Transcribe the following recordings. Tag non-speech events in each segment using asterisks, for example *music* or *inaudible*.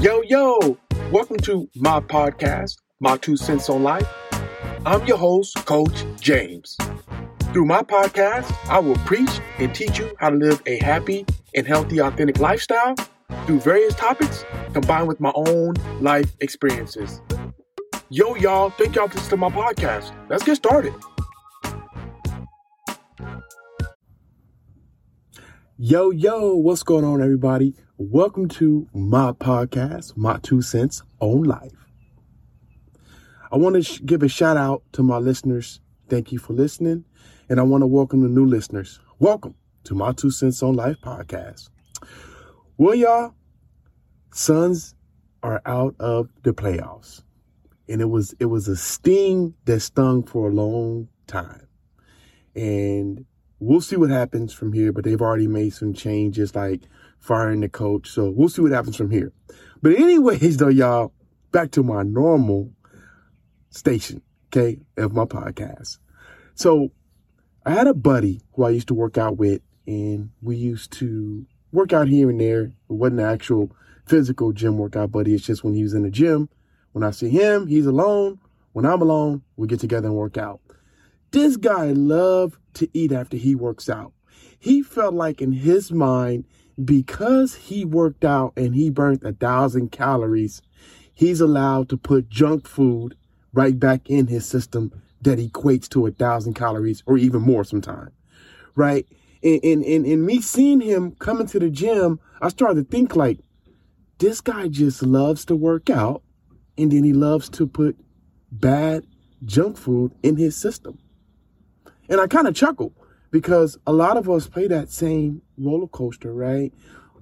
Yo, yo, welcome to my podcast, My Two Cents on Life. I'm your host, Coach James. Through my podcast, I will preach and teach you how to live a happy and healthy, authentic lifestyle through various topics combined with my own life experiences. Yo, y'all, thank y'all for listening to my podcast. Let's get started. Yo, yo, what's going on, everybody? Welcome to my podcast, My Two Cents on Life. I want to sh- give a shout out to my listeners. Thank you for listening. And I want to welcome the new listeners. Welcome to My Two Cents on Life podcast. Well, y'all, Suns are out of the playoffs. And it was it was a sting that stung for a long time. And we'll see what happens from here, but they've already made some changes like firing the coach. So we'll see what happens from here. But anyways, though, y'all, back to my normal station, okay, of my podcast. So I had a buddy who I used to work out with, and we used to work out here and there. It wasn't an actual physical gym workout, buddy. It's just when he was in the gym. When I see him, he's alone. When I'm alone, we get together and work out. This guy loved to eat after he works out. He felt like in his mind, because he worked out and he burnt a thousand calories, he's allowed to put junk food right back in his system that equates to a thousand calories or even more sometimes. Right? And, and, and, and me seeing him coming to the gym, I started to think like, this guy just loves to work out and then he loves to put bad junk food in his system. And I kind of chuckle because a lot of us play that same roller coaster, right?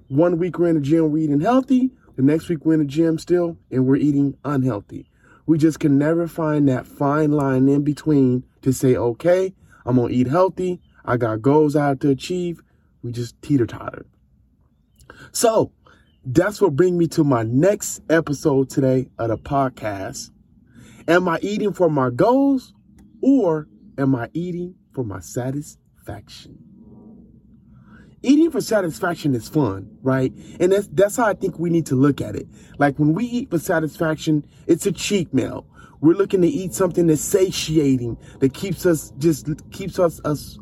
One week we're in the gym, we're eating healthy. The next week we're in the gym still and we're eating unhealthy. We just can never find that fine line in between to say, okay, I'm to eat healthy. I got goals I have to achieve. We just teeter totter. So that's what brings me to my next episode today of the podcast. Am I eating for my goals or am I eating for my satisfaction? Eating for satisfaction is fun, right? And that's that's how I think we need to look at it. Like when we eat for satisfaction, it's a cheat meal. We're looking to eat something that's satiating, that keeps us just keeps us us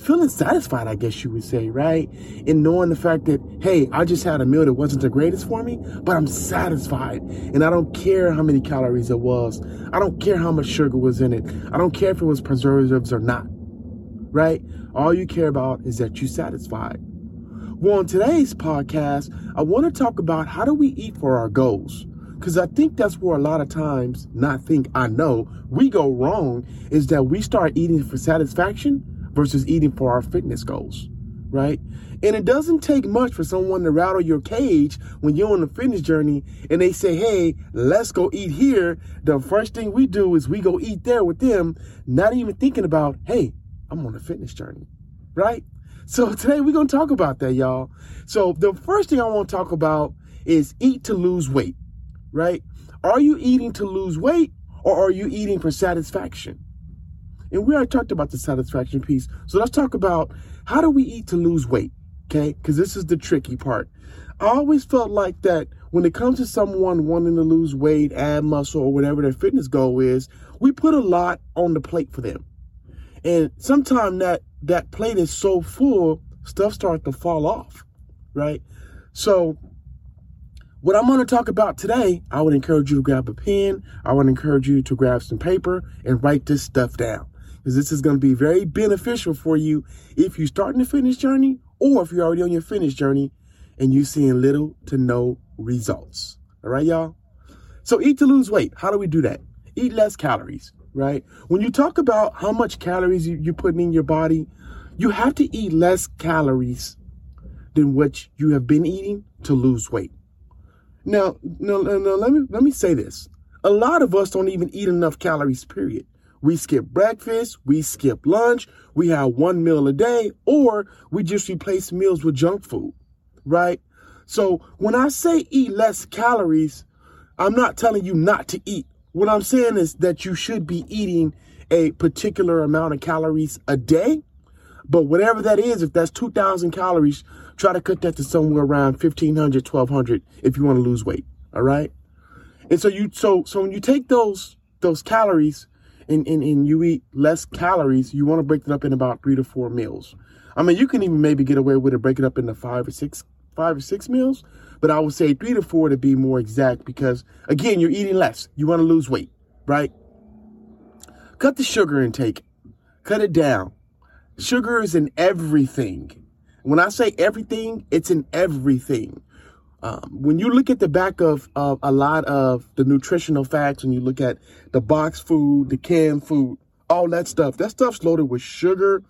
feeling satisfied, I guess you would say, right? And knowing the fact that, hey, I just had a meal that wasn't the greatest for me, but I'm satisfied. And I don't care how many calories it was. I don't care how much sugar was in it. I don't care if it was preservatives or not, right? All you care about is that you're satisfied. Well, on today's podcast, I want to talk about how do we eat for our goals? Because I think that's where a lot of times, not think, I know, we go wrong is that we start eating for satisfaction versus eating for our fitness goals, right? And it doesn't take much for someone to rattle your cage when you're on a fitness journey and they say, hey, let's go eat here. The first thing we do is we go eat there with them, not even thinking about, hey, I'm on a fitness journey, right? So *laughs* today we're going to talk about that, y'all. So the first thing I want to talk about is eat to lose weight, right? Are you eating to lose weight or are you eating for satisfaction? And we already talked about the satisfaction piece. So let's talk about how do we eat to lose weight? Okay. Cause this is the tricky part. I always felt like that when it comes to someone wanting to lose weight, add muscle, or whatever their fitness goal is, we put a lot on the plate for them. And sometimes that, that plate is so full, stuff starts to fall off. Right. So what I'm going to talk about today, I would encourage you to grab a pen. I would encourage you to grab some paper and write this stuff down because this is going to be very beneficial for you if you're starting the fitness journey or if you're already on your fitness journey and you're seeing little to no results. All right, y'all? So eat to lose weight. How do we do that? Eat less calories, right? When you talk about how much calories you're putting in your body, you have to eat less calories than what you have been eating to lose weight. Now, now, now, let me let me say this. A lot of us don't even eat enough calories, period. We skip breakfast, we skip lunch, we have one meal a day, or we just replace meals with junk food, right? So when I say eat less calories, I'm not telling you not to eat. What I'm saying is that you should be eating a particular amount of calories a day. But whatever that is, if that's 2,000 calories, try to cut that to somewhere around 1,500, 1,200 if you want to lose weight. All right. And so you so so when you take those those calories and, and, and you eat less calories, you want to break it up in about three to four meals. I mean, you can even maybe get away with it, break it up into five or six, five or six meals. But I would say three to four to be more exact because again, you're eating less. You want to lose weight, right? Cut the sugar intake. Cut it down. Sugar is in everything. When I say everything, it's in everything. Um, when you look at the back of, of a lot of the nutritional facts, and you look at the box food, the canned food, all that stuff, that stuff's loaded with sugar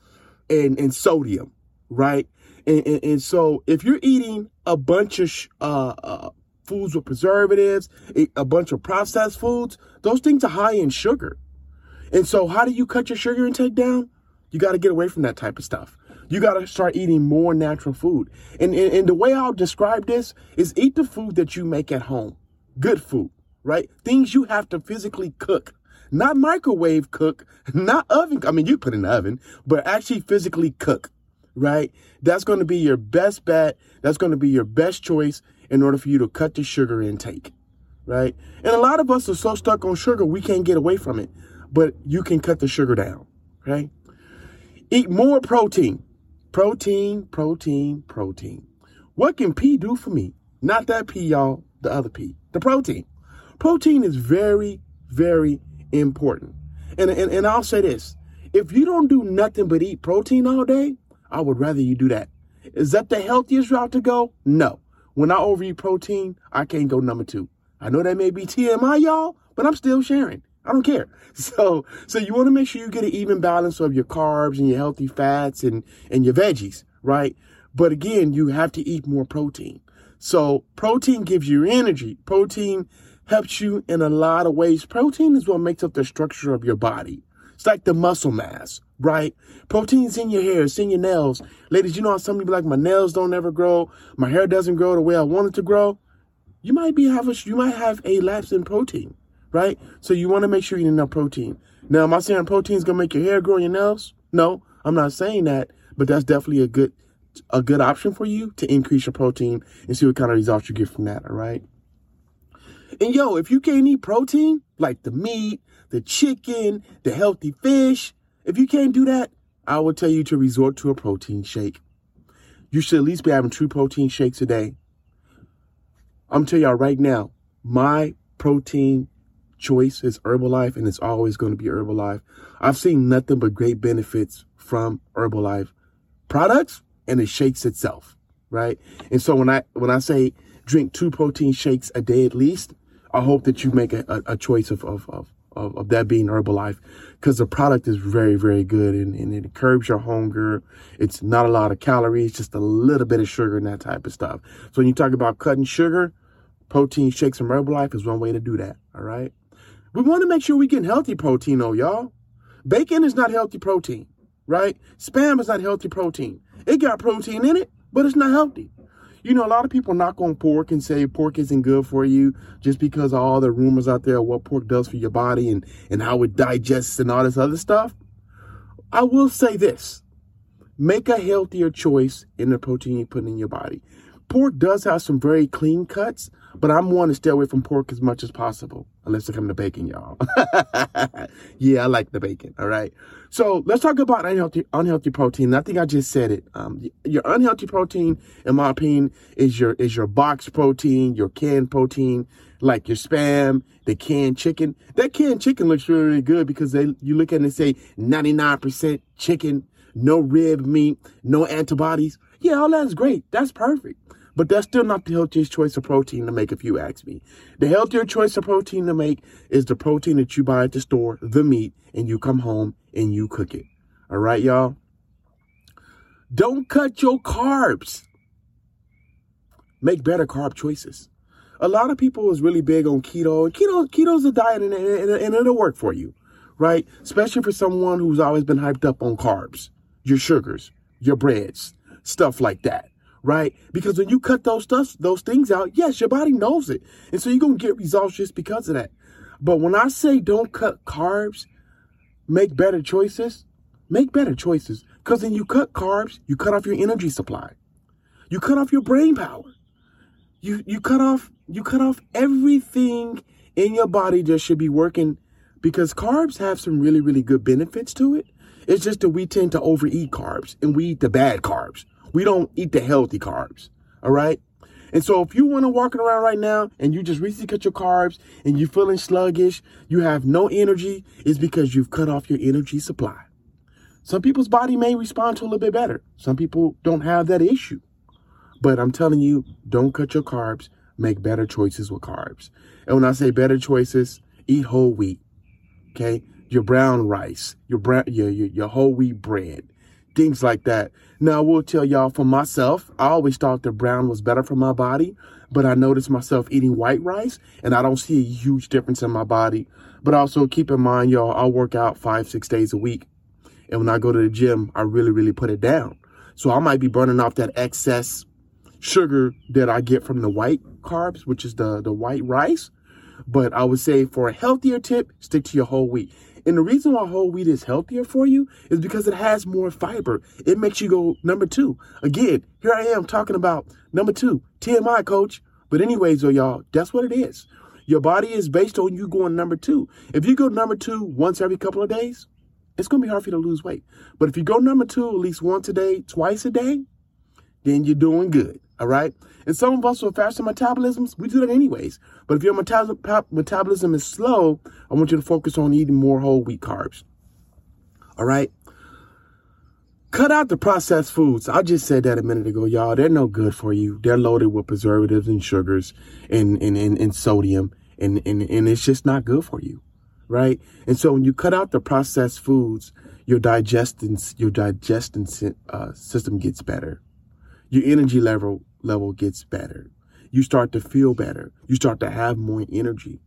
and, and sodium, right? And, and, and so if you're eating a bunch of uh, uh, foods with preservatives, a bunch of processed foods, those things are high in sugar. And so how do you cut your sugar intake down? You got to get away from that type of stuff. You got to start eating more natural food. And, and, and the way I'll describe this is eat the food that you make at home. Good food, right? Things you have to physically cook, not microwave cook, not oven. I mean, you put in the oven, but actually physically cook, right? That's going to be your best bet. That's going to be your best choice in order for you to cut the sugar intake, right? And a lot of us are so stuck on sugar, we can't get away from it, but you can cut the sugar down, okay? Eat more protein. Protein, protein, protein. What can P do for me? Not that P, y'all, the other P, the protein. Protein is very, very important. And, and, and I'll say this if you don't do nothing but eat protein all day, I would rather you do that. Is that the healthiest route to go? No. When I overeat protein, I can't go number two. I know that may be TMI, y'all, but I'm still sharing. I don't care. *laughs* So, so you want to make sure you get an even balance of your carbs and your healthy fats and, and your veggies, right? But again, you have to eat more protein. So protein gives you energy. Protein helps you in a lot of ways. Protein is what makes up the structure of your body. It's like the muscle mass, right? Protein's in your hair, it's in your nails. Ladies, you know how some people like my nails don't ever grow, my hair doesn't grow the way I want it to grow. You might be have a, you might have a lapse in protein right? So you want to make sure you eat enough protein. Now, am I saying protein's gonna make your hair grow your nails? No, I'm not saying that, but that's definitely a good a good option for you to increase your protein and see what kind of results you get from that. All right. And yo, if you can't eat protein, like the meat, the chicken, the healthy fish, if you can't do that, I will tell you to resort to a protein shake. You should at least be having two protein shakes a day. I'm telling y'all right now, my protein choice is Herbalife and it's always going to be Herbalife. I've seen nothing but great benefits from Herbalife products and the shakes itself, right? And so when I when I say drink two protein shakes a day at least, I hope that you make a, a, a choice of, of, of, of, that being Herbalife because the product is very, very good and, and it curbs your hunger. It's not a lot of calories, just a little bit of sugar and that type of stuff. So when you talk about cutting sugar, protein shakes from Herbalife is one way to do that. All right. We want to make sure we get healthy protein, though, y'all. Bacon is not healthy protein, right? Spam is not healthy protein. It got protein in it, but it's not healthy. You know, a lot of people knock on pork and say pork isn't good for you just because of all the rumors out there of what pork does for your body and, and how it digests and all this other stuff. I will say this make a healthier choice in the protein you put in your body. Pork does have some very clean cuts, but I'm one to stay away from pork as much as possible, unless it comes to bacon, y'all. *laughs* yeah, I like the bacon. All right. So let's talk about unhealthy unhealthy protein. I think I just said it. Um, your unhealthy protein, in my opinion, is your is your box protein, your canned protein, like your spam, the canned chicken. That canned chicken looks really, really good because they you look at it and say 99% chicken, no rib meat, no antibodies. Yeah, all that's great. That's perfect. But that's still not the healthiest choice of protein to make if you ask me. The healthier choice of protein to make is the protein that you buy at the store, the meat, and you come home and you cook it. All right, y'all? Don't cut your carbs. Make better carb choices. A lot of people is really big on keto. Keto, keto's a diet and, and, and it'll work for you, right? Especially for someone who's always been hyped up on carbs, your sugars, your breads, stuff like that right? Because when you cut those stuff, those things out, yes, your body knows it. And so you're going to get results just because of that. But when I say don't cut carbs, make better choices, make better choices. Because then you cut carbs, you cut off your energy supply. You cut off your brain power. you you cut off you cut off everything in your body that should be working because carbs have some really really good benefits to it. It's just that we tend to overeat carbs and we eat the bad carbs. We don't eat the healthy carbs. All right. And so if you want to walking around right now and you just recently cut your carbs and you're feeling sluggish, you have no energy, it's because you've cut off your energy supply. Some people's body may respond to a little bit better. Some people don't have that issue. But I'm telling you, don't cut your carbs. Make better choices with carbs. And when I say better choices, eat whole wheat. Okay. Your brown rice, your brown, your, your, your whole wheat bread, things like that. Now, I will tell y'all for myself, I always thought the brown was better for my body, but I noticed myself eating white rice and I don't see a huge difference in my body. But also keep in mind, y'all, I work out five, six days a week. And when I go to the gym, I really, really put it down. So I might be burning off that excess sugar that I get from the white carbs, which is the, the white rice. But I would say for a healthier tip, stick to your whole wheat. And the reason why whole wheat is healthier for you is because it has more fiber. It makes you go number two. Again, here I am talking about number two, TMI coach. But anyways, though, y'all, that's what it is. Your body is based on you going number two. If you go number two once every couple of days, it's going to be hard for you to lose weight. But if you go number two at least once a day, twice a day, then you're doing good. All right. And some of us with faster metabolisms, we do that anyways. But if your metabolism is slow, I want you to focus on eating more whole wheat carbs. All right. Cut out the processed foods. I just said that a minute ago, y'all. They're no good for you. They're loaded with preservatives and sugars and, and, and, and sodium. And, and, and it's just not good for you. Right. And so when you cut out the processed foods, your digestion, your digestion uh, system gets better. Your energy level level gets better. You start to feel better. You start to have more energy.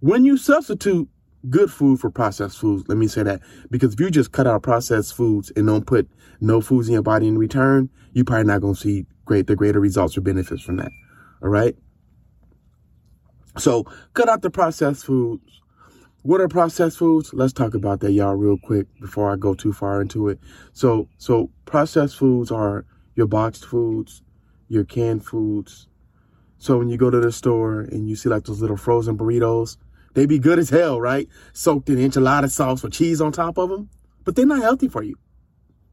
When you substitute good food for processed foods, let me say that, because if you just cut out processed foods and don't put no foods in your body in return, you're probably not going to see great, the greater results or benefits from that. All right. So cut out the processed foods. What are processed foods? Let's talk about that, y'all, real quick before I go too far into it. So, so processed foods are your boxed foods, your canned foods. So when you go to the store and you see like those little frozen burritos, they be good as hell, right? Soaked in enchilada sauce with cheese on top of them, but they're not healthy for you,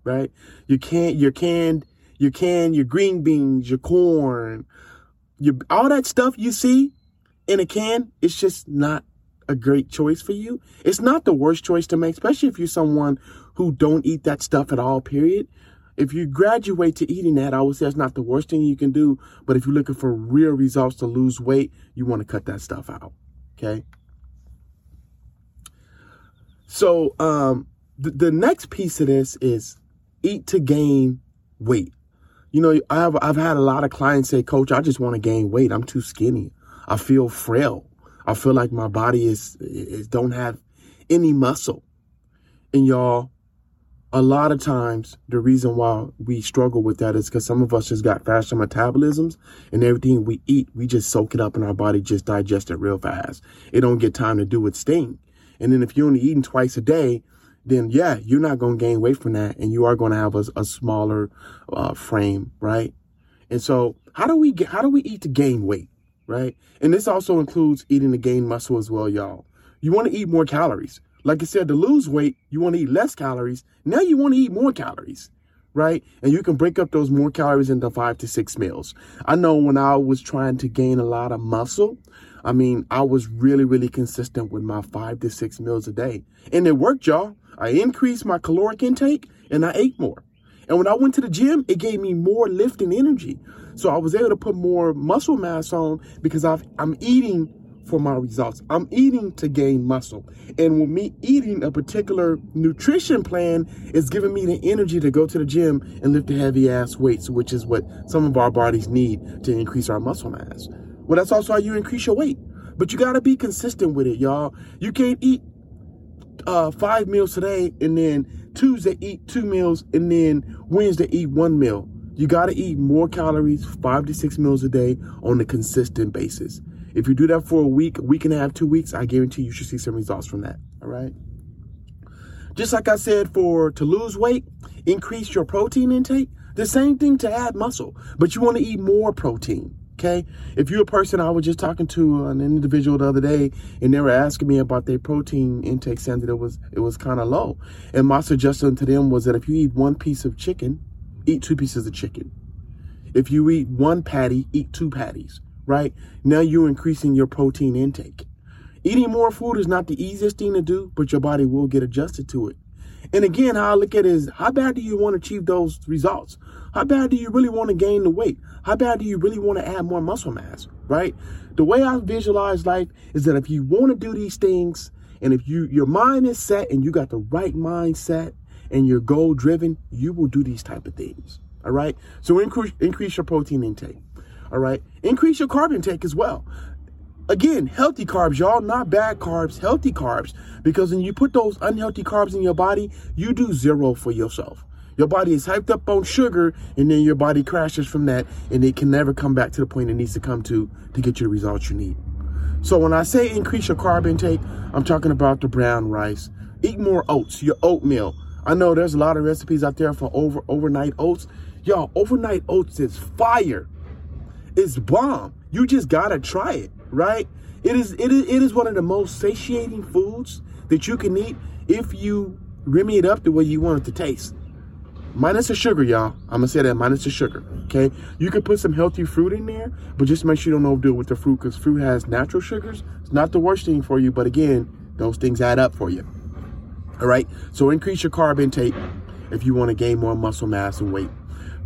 right? You can't, your canned, your canned, your green beans, your corn, your, all that stuff you see in a can, it's just not a great choice for you. It's not the worst choice to make, especially if you're someone who don't eat that stuff at all, period if you graduate to eating that, I would say it's not the worst thing you can do. But if you're looking for real results to lose weight, you want to cut that stuff out. Okay. So, um, the, the next piece of this is eat to gain weight. You know, I've, I've had a lot of clients say, coach, I just want to gain weight. I'm too skinny. I feel frail. I feel like my body is, is don't have any muscle. And y'all, a lot of times the reason why we struggle with that is because some of us just got faster metabolisms and everything we eat, we just soak it up in our body, just digest it real fast. It don't get time to do its thing. And then if you're only eating twice a day, then yeah, you're not going to gain weight from that and you are going to have a, a smaller uh, frame, right? And so how do we get, how do we eat to gain weight, right? And this also includes eating to gain muscle as well, y'all. You want to eat more calories. Like I said, to lose weight, you want to eat less calories. Now you want to eat more calories, right? And you can break up those more calories into five to six meals. I know when I was trying to gain a lot of muscle, I mean, I was really, really consistent with my five to six meals a day. And it worked, y'all. I increased my caloric intake and I ate more. And when I went to the gym, it gave me more lifting energy. So I was able to put more muscle mass on because i am eating for my results. I'm eating to gain muscle. And with me eating a particular nutrition plan is giving me the energy to go to the gym and lift the heavy ass weights, which is what some of our bodies need to increase our muscle mass. Well, that's also how you increase your weight. But you got to be consistent with it, y'all. You can't eat uh, five meals today and then Tuesday eat two meals and then Wednesday eat one meal. You got to eat more calories, five to six meals a day on a consistent basis. If you do that for a week, week and a half, two weeks, I guarantee you should see some results from that. All right. Just like I said, for to lose weight, increase your protein intake. The same thing to add muscle, but you want to eat more protein. Okay. If you're a person, I was just talking to an individual the other day and they were asking me about their protein intake saying that it was, it was kind of low. And my suggestion to them was that if you eat one piece of chicken, eat two pieces of chicken. If you eat one patty, eat two patties, right? Now you're increasing your protein intake. Eating more food is not the easiest thing to do, but your body will get adjusted to it. And again, how I look at it is how bad do you want to achieve those results? How bad do you really want to gain the weight? How bad do you really want to add more muscle mass? Right? The way I visualize life is that if you want to do these things and if you your mind is set and you got the right mindset and you're goal driven, you will do these type of things. All right. So increase increase your protein intake. All right. Increase your carb intake as well. Again, healthy carbs, y'all, not bad carbs, healthy carbs. Because when you put those unhealthy carbs in your body, you do zero for yourself. Your body is hyped up on sugar, and then your body crashes from that, and it can never come back to the point it needs to come to to get you the results you need. So when I say increase your carb intake, I'm talking about the brown rice. Eat more oats, your oatmeal. I know there's a lot of recipes out there for over overnight oats. Y'all, overnight oats is fire. It's bomb. You just gotta try it right? It is, it is, it is one of the most satiating foods that you can eat if you rimmy it up the way you want it to taste. Minus the sugar, y'all. I'm gonna say that minus the sugar. Okay, you can put some healthy fruit in there, but just make sure you don't overdo it with the fruit because fruit has natural sugars. It's not the worst thing for you, but again, those things add up for you. All right, so increase your carb intake if you want to gain more muscle mass and weight.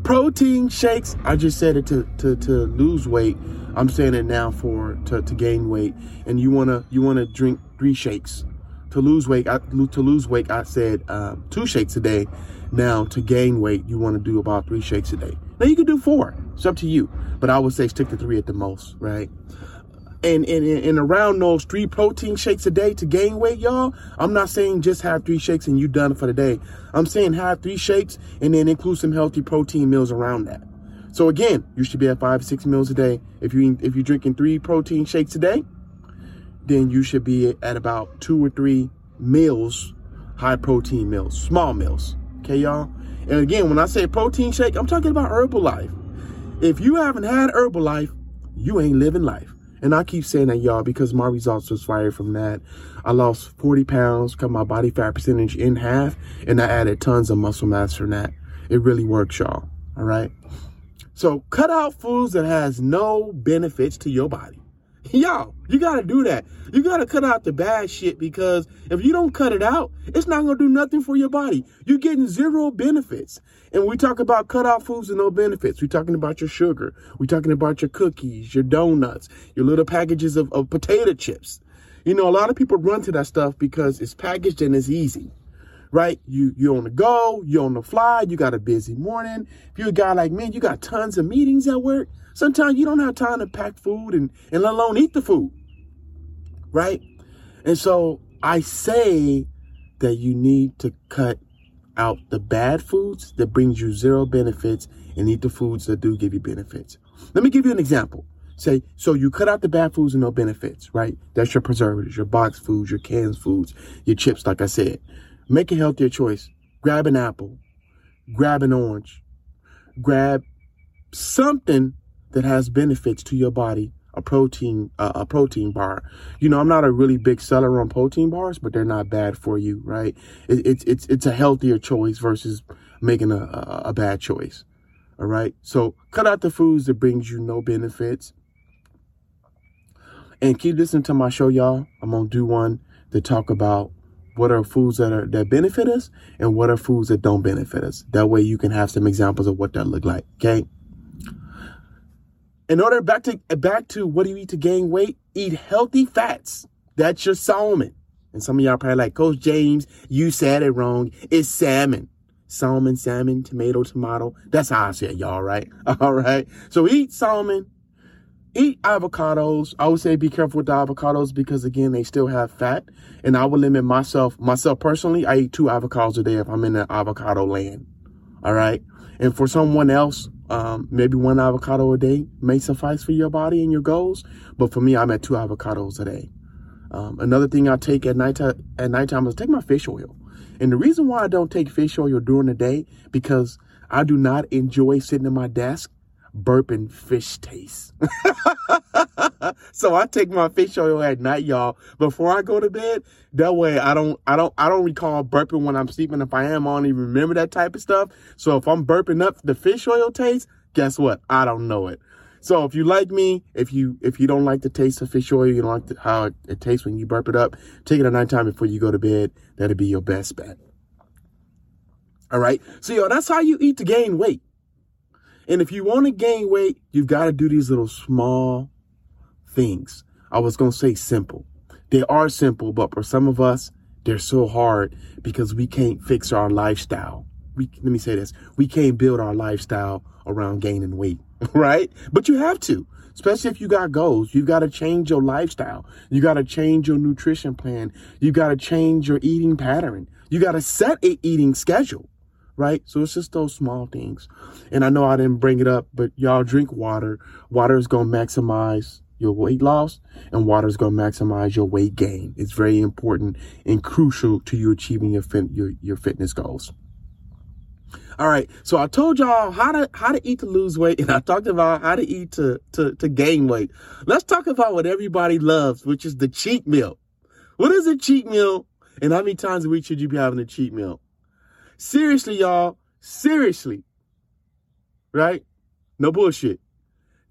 Protein shakes, I just said it to, to, to lose weight. I'm saying it now for to, to gain weight. And you wanna you wanna drink three shakes. To lose weight, I, to lose weight, I said um, two shakes a day. Now to gain weight, you want to do about three shakes a day. Now you can do four. It's up to you, but I would say stick to three at the most, right? And, and, and around those three protein shakes a day to gain weight, y'all, I'm not saying just have three shakes and you done for the day. I'm saying have three shakes and then include some healthy protein meals around that. So again, you should be at five, six meals a day. If you if you're drinking three protein shakes a day, then you should be at about two or three meals, high protein meals, small meals. Okay, y'all? And again, when I say protein shake, I'm talking about Herbalife. If you haven't had Herbalife, you ain't living life. And I keep saying that, y'all, because my results was fired from that. I lost 40 pounds, cut my body fat percentage in half, and I added tons of muscle mass from that. It really works, y'all. All right. So cut out foods that has no benefits to your body. Yo, you gotta do that. You gotta cut out the bad shit because if you don't cut it out, it's not gonna do nothing for your body. You're getting zero benefits. And we talk about cut out foods and no benefits. We're talking about your sugar. We're talking about your cookies, your donuts, your little packages of, of potato chips. You know, a lot of people run to that stuff because it's packaged and it's easy right? You you're on the go, you're on the fly, you got a busy morning. If you're a guy like me, you got tons of meetings at work. Sometimes you don't have time to pack food and, and let alone eat the food. Right? And so I say that you need to cut out the bad foods that brings you zero benefits and eat the foods that do give you benefits. Let me give you an example. Say, so you cut out the bad foods and no benefits, right? That's your preservatives, your box foods, your canned foods, your chips, like I said. Make a healthier choice. Grab an apple, grab an orange, grab something that has benefits to your body. A protein, uh, a protein bar. You know, I'm not a really big seller on protein bars, but they're not bad for you, right? It, it's it's it's a healthier choice versus making a, a, a bad choice. All right. So cut out the foods that brings you no benefits. And keep listening to my show, y'all. I'm gonna do one to talk about what are foods that are that benefit us and what are foods that don't benefit us. That way you can have some examples of what that look like. Okay. In order back to back to what do you eat to gain weight? Eat healthy fats. That's your salmon. And some of y'all probably like, Coach James, you said it wrong. It's salmon. Salmon, salmon, tomato, tomato. That's how I say it, y'all, right? *laughs* All right. So eat salmon, eat avocados. I would say be careful with the avocados because again, they still have fat. And I would limit myself, myself personally, I eat two avocados a day if I'm in the avocado land. All right. And for someone else, um, maybe one avocado a day may suffice for your body and your goals. But for me, I'm at two avocados a day. Um, another thing I take at night at nighttime is take my fish oil. And the reason why I don't take fish oil during the day because I do not enjoy sitting at my desk burping fish taste. *laughs* so I take my fish oil at night, y'all, before I go to bed. That way I don't I don't I don't recall burping when I'm sleeping. If I am, I don't even remember that type of stuff. So if I'm burping up the fish oil taste, guess what? I don't know it. So if you like me, if you if you don't like the taste of fish oil, you don't like the, how it, it tastes when you burp it up, take it at nighttime before you go to bed. That'll be your best bet. All right. So yo, that's how you eat to gain weight. And if you want to gain weight, you've got to do these little small things. I was going to say simple. They are simple, but for some of us, they're so hard because we can't fix our lifestyle. We, let me say this. We can't build our lifestyle around gaining weight, *laughs* right? But you have to, especially if you got goals. You've got to change your lifestyle. You got to change your nutrition plan. You got to change your eating pattern. You got to set a eating schedule right? So it's just those small things. And I know I didn't bring it up, but y'all drink water. Water is going to maximize your weight loss and water is going to maximize your weight gain. It's very important and crucial to you achieving your, fit, your, your fitness goals. All right. So I told y'all how to, how to eat to lose weight and I talked about how to eat to, to, to gain weight. Let's talk about what everybody loves, which is the cheat meal. What is a cheat meal? And how many times a week should you be having a cheat meal? Seriously, y'all. Seriously. Right? No bullshit.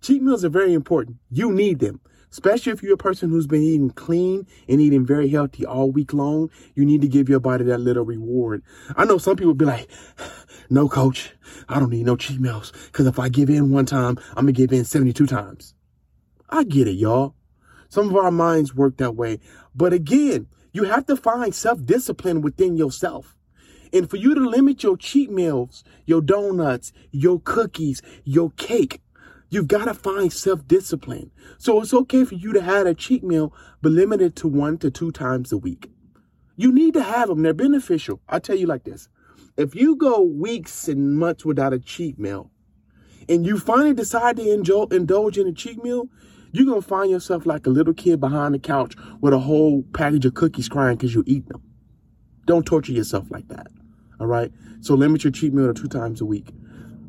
Cheat meals are very important. You need them. Especially if you're a person who's been eating clean and eating very healthy all week long, you need to give your body that little reward. I know some people be like, *sighs* no, coach, I don't need no cheat meals. Cause if I give in one time, I'm gonna give in 72 times. I get it, y'all. Some of our minds work that way. But again, you have to find self discipline within yourself. And for you to limit your cheat meals, your donuts, your cookies, your cake, you've got to find self discipline. So it's okay for you to have a cheat meal, but limit it to one to two times a week. You need to have them. They're beneficial. I'll tell you like this. If you go weeks and months without a cheat meal and you finally decide to indulge in a cheat meal, you're to find yourself like a little kid behind the couch with a whole package of cookies crying because you eat them. Don't torture yourself like that. All right. So limit your cheat meal to two times a week.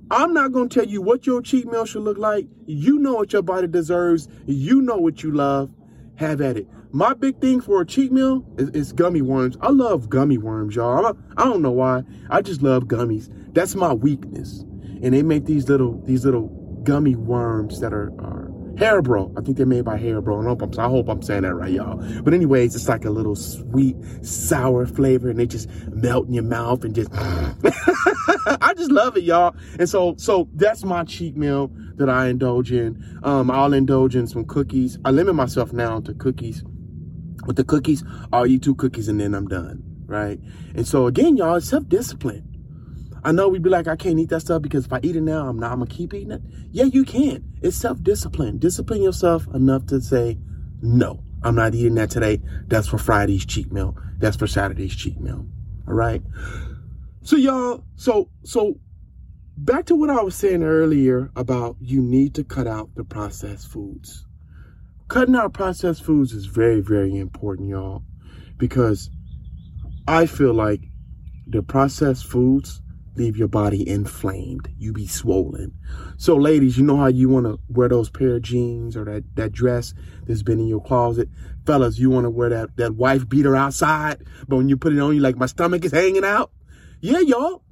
I'm not going to tell you what your cheat meal should look like. You know what your body deserves. You know what you love. Have at it. My big thing for a cheat meal is, is gummy worms. I love gummy worms, y'all. I, I don't know why. I just love gummies. That's my weakness. And they make these little these little gummy worms that are, are Haribo. I think they're made by. I hope, I'm, I hope I'm saying that right, y'all. But anyways, it's like a little sweet, sour flavor, and they just melt in your mouth and just. *laughs* I just love it, y'all. And so, so that's my cheat meal that I indulge in. Um, I'll indulge in some cookies. I limit myself now to cookies. With the cookies, I'll eat two cookies and then I'm done, right? And so again, y'all, it's self-discipline. I know we'd be like, I can't eat that stuff because if I eat it now, I'm not, I'm gonna keep eating it. Yeah, you can. It's self-discipline. Discipline yourself enough to say, no, I'm not eating that today. That's for Friday's cheat meal. That's for Saturday's cheat meal. All right. So y'all, so, so back to what I was saying earlier about you need to cut out the processed foods. Cutting out processed foods is very, very important, y'all, because I feel like the processed foods leave your body inflamed. You be swollen. So ladies, you know how you want to wear those pair of jeans or that, that dress that's been in your closet. Fellas, you want to wear that, that wife beater outside, but when you put it on, you like, my stomach is hanging out. Yeah, y'all.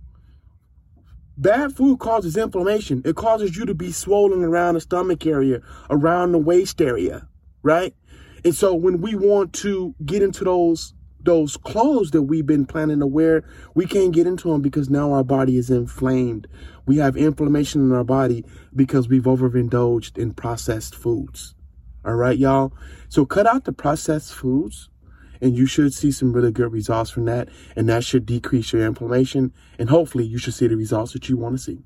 Bad food causes inflammation. It causes you to be swollen around the stomach area, around the waist area, right? And so when we want to get into those those clothes that we've been planning to wear, we can't get into them because now our body is inflamed. We have inflammation in our body because we've overindulged in processed foods. All right, y'all. So cut out the processed foods and you should see some really good results from that. And that should decrease your inflammation. And hopefully you should see the results that you want to see.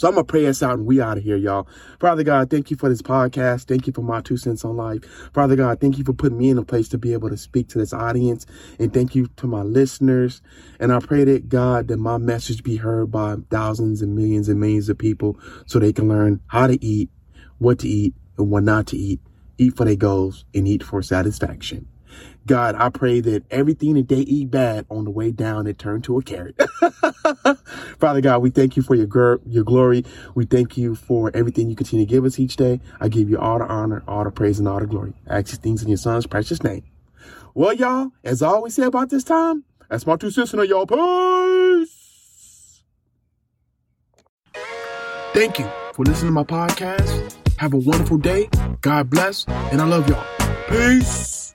So I'm going to pray us out and we out of here, y'all. Father God, thank you for this podcast. Thank you for my two cents on life. Father God, thank you for putting me in a place to be able to speak to this audience. And thank you to my listeners. And I pray that God, that my message be heard by thousands and millions and millions of people so they can learn how to eat, what to eat, and what not to eat. Eat for their goals and eat for satisfaction. God, I pray that everything that they eat bad on the way down, it turn to a carrot. *laughs* Father God, we thank you for your, gr- your glory. We thank you for everything you continue to give us each day. I give you all the honor, all the praise, and all the glory. I ask these things in your son's precious name. Well, y'all, as I always say about this time, that's my two on y'all. Peace. Thank you for listening to my podcast. Have a wonderful day. God bless. And I love y'all. Peace.